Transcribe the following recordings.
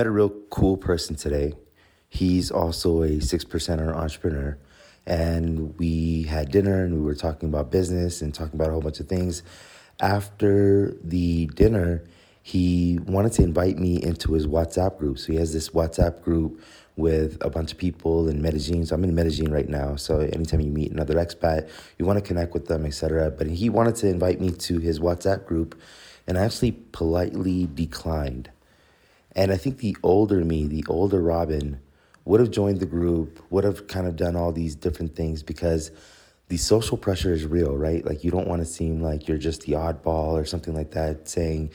met a real cool person today. He's also a six percenter entrepreneur. And we had dinner and we were talking about business and talking about a whole bunch of things. After the dinner, he wanted to invite me into his WhatsApp group. So he has this WhatsApp group with a bunch of people in Medellin. So I'm in Medellin right now. So anytime you meet another expat, you want to connect with them, etc. But he wanted to invite me to his WhatsApp group, and I actually politely declined. And I think the older me, the older Robin, would have joined the group, would have kind of done all these different things because the social pressure is real, right? Like you don't want to seem like you're just the oddball or something like that, saying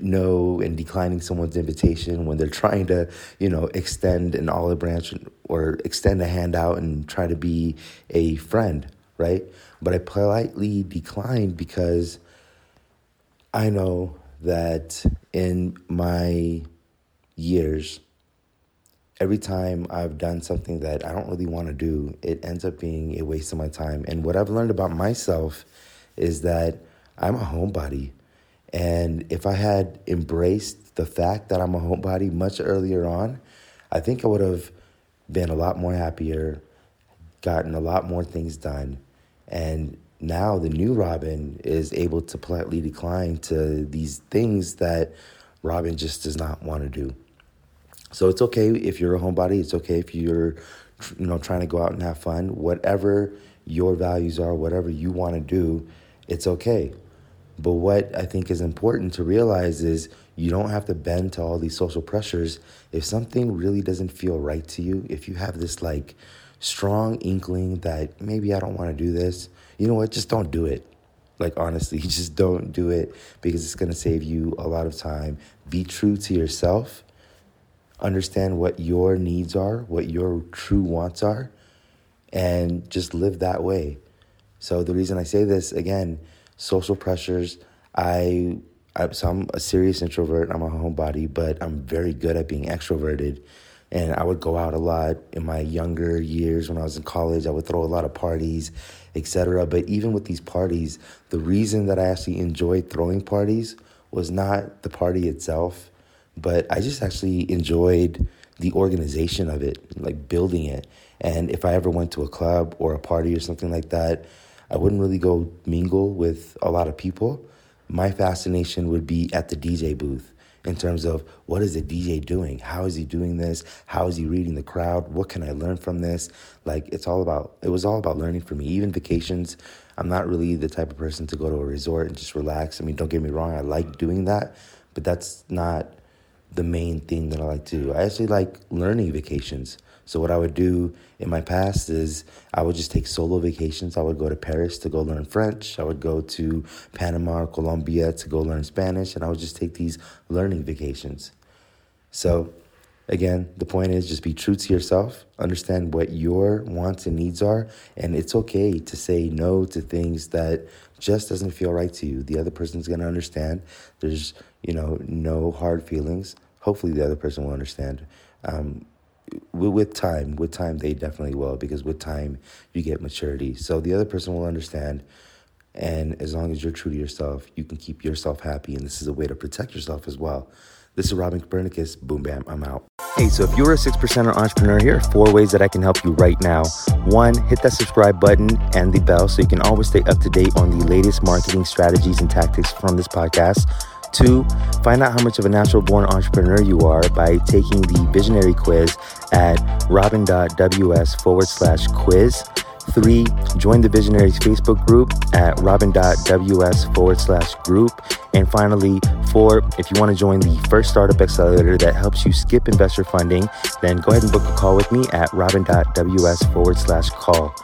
no and declining someone's invitation when they're trying to, you know, extend an olive branch or extend a hand out and try to be a friend, right? But I politely declined because I know that in my years, every time I've done something that I don't really want to do, it ends up being a waste of my time. And what I've learned about myself is that I'm a homebody. And if I had embraced the fact that I'm a homebody much earlier on, I think I would have been a lot more happier, gotten a lot more things done. And now the new Robin is able to politely decline to these things that Robin just does not want to do. So it's okay if you're a homebody. It's okay if you're, you know, trying to go out and have fun. Whatever your values are, whatever you want to do, it's okay. But what I think is important to realize is you don't have to bend to all these social pressures. If something really doesn't feel right to you, if you have this like strong inkling that maybe I don't want to do this, you know what? Just don't do it. Like, honestly, just don't do it because it's going to save you a lot of time. Be true to yourself understand what your needs are, what your true wants are, and just live that way. So the reason I say this again, social pressures. I, I so I'm a serious introvert. I'm a homebody, but I'm very good at being extroverted. And I would go out a lot in my younger years when I was in college. I would throw a lot of parties, etc. But even with these parties, the reason that I actually enjoyed throwing parties was not the party itself but I just actually enjoyed the organization of it, like building it. And if I ever went to a club or a party or something like that, I wouldn't really go mingle with a lot of people. My fascination would be at the DJ booth in terms of what is the DJ doing? How is he doing this? How is he reading the crowd? What can I learn from this? Like it's all about it was all about learning for me. Even vacations, I'm not really the type of person to go to a resort and just relax. I mean, don't get me wrong, I like doing that, but that's not the main thing that I like to do. I actually like learning vacations. So what I would do in my past is I would just take solo vacations. I would go to Paris to go learn French. I would go to Panama or Colombia to go learn Spanish, and I would just take these learning vacations. So again, the point is just be true to yourself, understand what your wants and needs are, and it's okay to say no to things that just doesn't feel right to you. The other person's going to understand. There's, you know, no hard feelings hopefully the other person will understand. Um, with time, with time, they definitely will because with time you get maturity. So the other person will understand. And as long as you're true to yourself, you can keep yourself happy. And this is a way to protect yourself as well. This is Robin Copernicus. Boom, bam, I'm out. Hey, so if you're a six percenter entrepreneur, here are four ways that I can help you right now. One, hit that subscribe button and the bell so you can always stay up to date on the latest marketing strategies and tactics from this podcast. Two, find out how much of a natural born entrepreneur you are by taking the visionary quiz at robin.ws forward slash quiz. Three, join the Visionaries Facebook group at robin.ws forward slash group. And finally, four, if you want to join the first startup accelerator that helps you skip investor funding, then go ahead and book a call with me at robin.ws forward slash call.